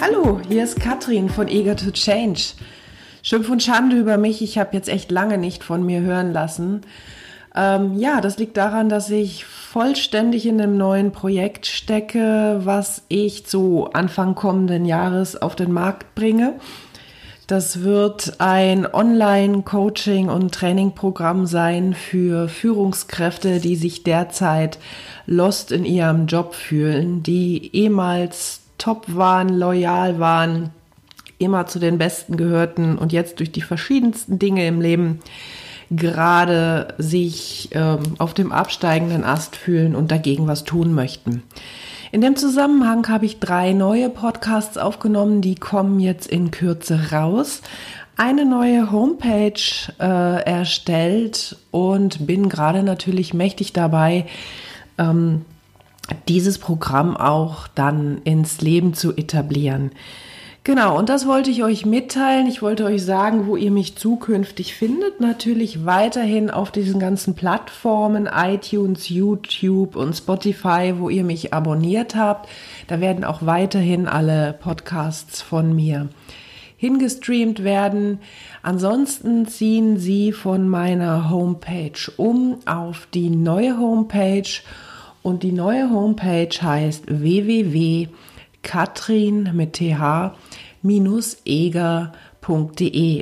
Hallo, hier ist Katrin von Eager to Change. Schimpf und Schande über mich, ich habe jetzt echt lange nicht von mir hören lassen. Ähm, ja, das liegt daran, dass ich vollständig in einem neuen Projekt stecke, was ich zu Anfang kommenden Jahres auf den Markt bringe. Das wird ein Online-Coaching- und Trainingprogramm sein für Führungskräfte, die sich derzeit lost in ihrem Job fühlen, die ehemals top waren, loyal waren, immer zu den Besten gehörten und jetzt durch die verschiedensten Dinge im Leben gerade sich ähm, auf dem absteigenden Ast fühlen und dagegen was tun möchten. In dem Zusammenhang habe ich drei neue Podcasts aufgenommen, die kommen jetzt in Kürze raus. Eine neue Homepage äh, erstellt und bin gerade natürlich mächtig dabei, ähm, dieses Programm auch dann ins Leben zu etablieren. Genau, und das wollte ich euch mitteilen. Ich wollte euch sagen, wo ihr mich zukünftig findet. Natürlich weiterhin auf diesen ganzen Plattformen, iTunes, YouTube und Spotify, wo ihr mich abonniert habt. Da werden auch weiterhin alle Podcasts von mir hingestreamt werden. Ansonsten ziehen sie von meiner Homepage um auf die neue Homepage und die neue Homepage heißt www.katrin mit th-eger.de.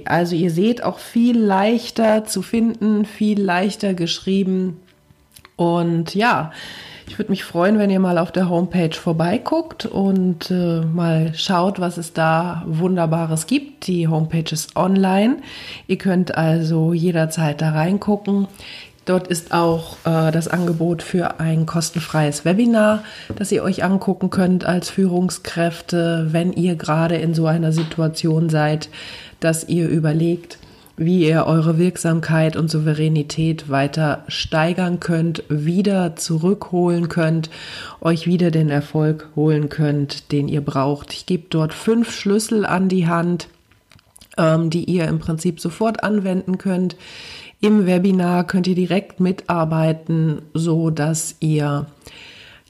Also ihr seht auch viel leichter zu finden, viel leichter geschrieben. Und ja, ich würde mich freuen, wenn ihr mal auf der Homepage vorbeiguckt und äh, mal schaut, was es da Wunderbares gibt. Die Homepage ist online. Ihr könnt also jederzeit da reingucken. Dort ist auch äh, das Angebot für ein kostenfreies Webinar, das ihr euch angucken könnt als Führungskräfte, wenn ihr gerade in so einer Situation seid, dass ihr überlegt, wie ihr eure Wirksamkeit und Souveränität weiter steigern könnt, wieder zurückholen könnt, euch wieder den Erfolg holen könnt, den ihr braucht. Ich gebe dort fünf Schlüssel an die Hand, ähm, die ihr im Prinzip sofort anwenden könnt im Webinar könnt ihr direkt mitarbeiten, so dass ihr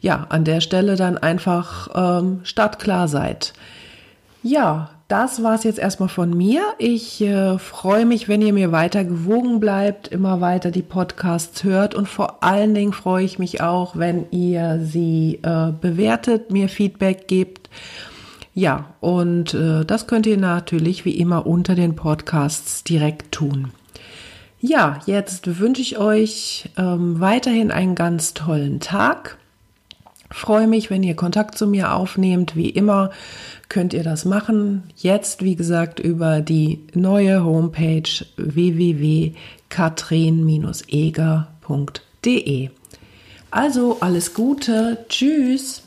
ja an der Stelle dann einfach ähm, startklar seid. Ja, das war es jetzt erstmal von mir. Ich äh, freue mich, wenn ihr mir weiter gewogen bleibt, immer weiter die Podcasts hört und vor allen Dingen freue ich mich auch, wenn ihr sie äh, bewertet, mir Feedback gebt. Ja, und äh, das könnt ihr natürlich wie immer unter den Podcasts direkt tun. Ja, jetzt wünsche ich euch ähm, weiterhin einen ganz tollen Tag. Freue mich, wenn ihr Kontakt zu mir aufnehmt. Wie immer könnt ihr das machen. Jetzt, wie gesagt, über die neue Homepage www.katrin-eger.de. Also alles Gute. Tschüss.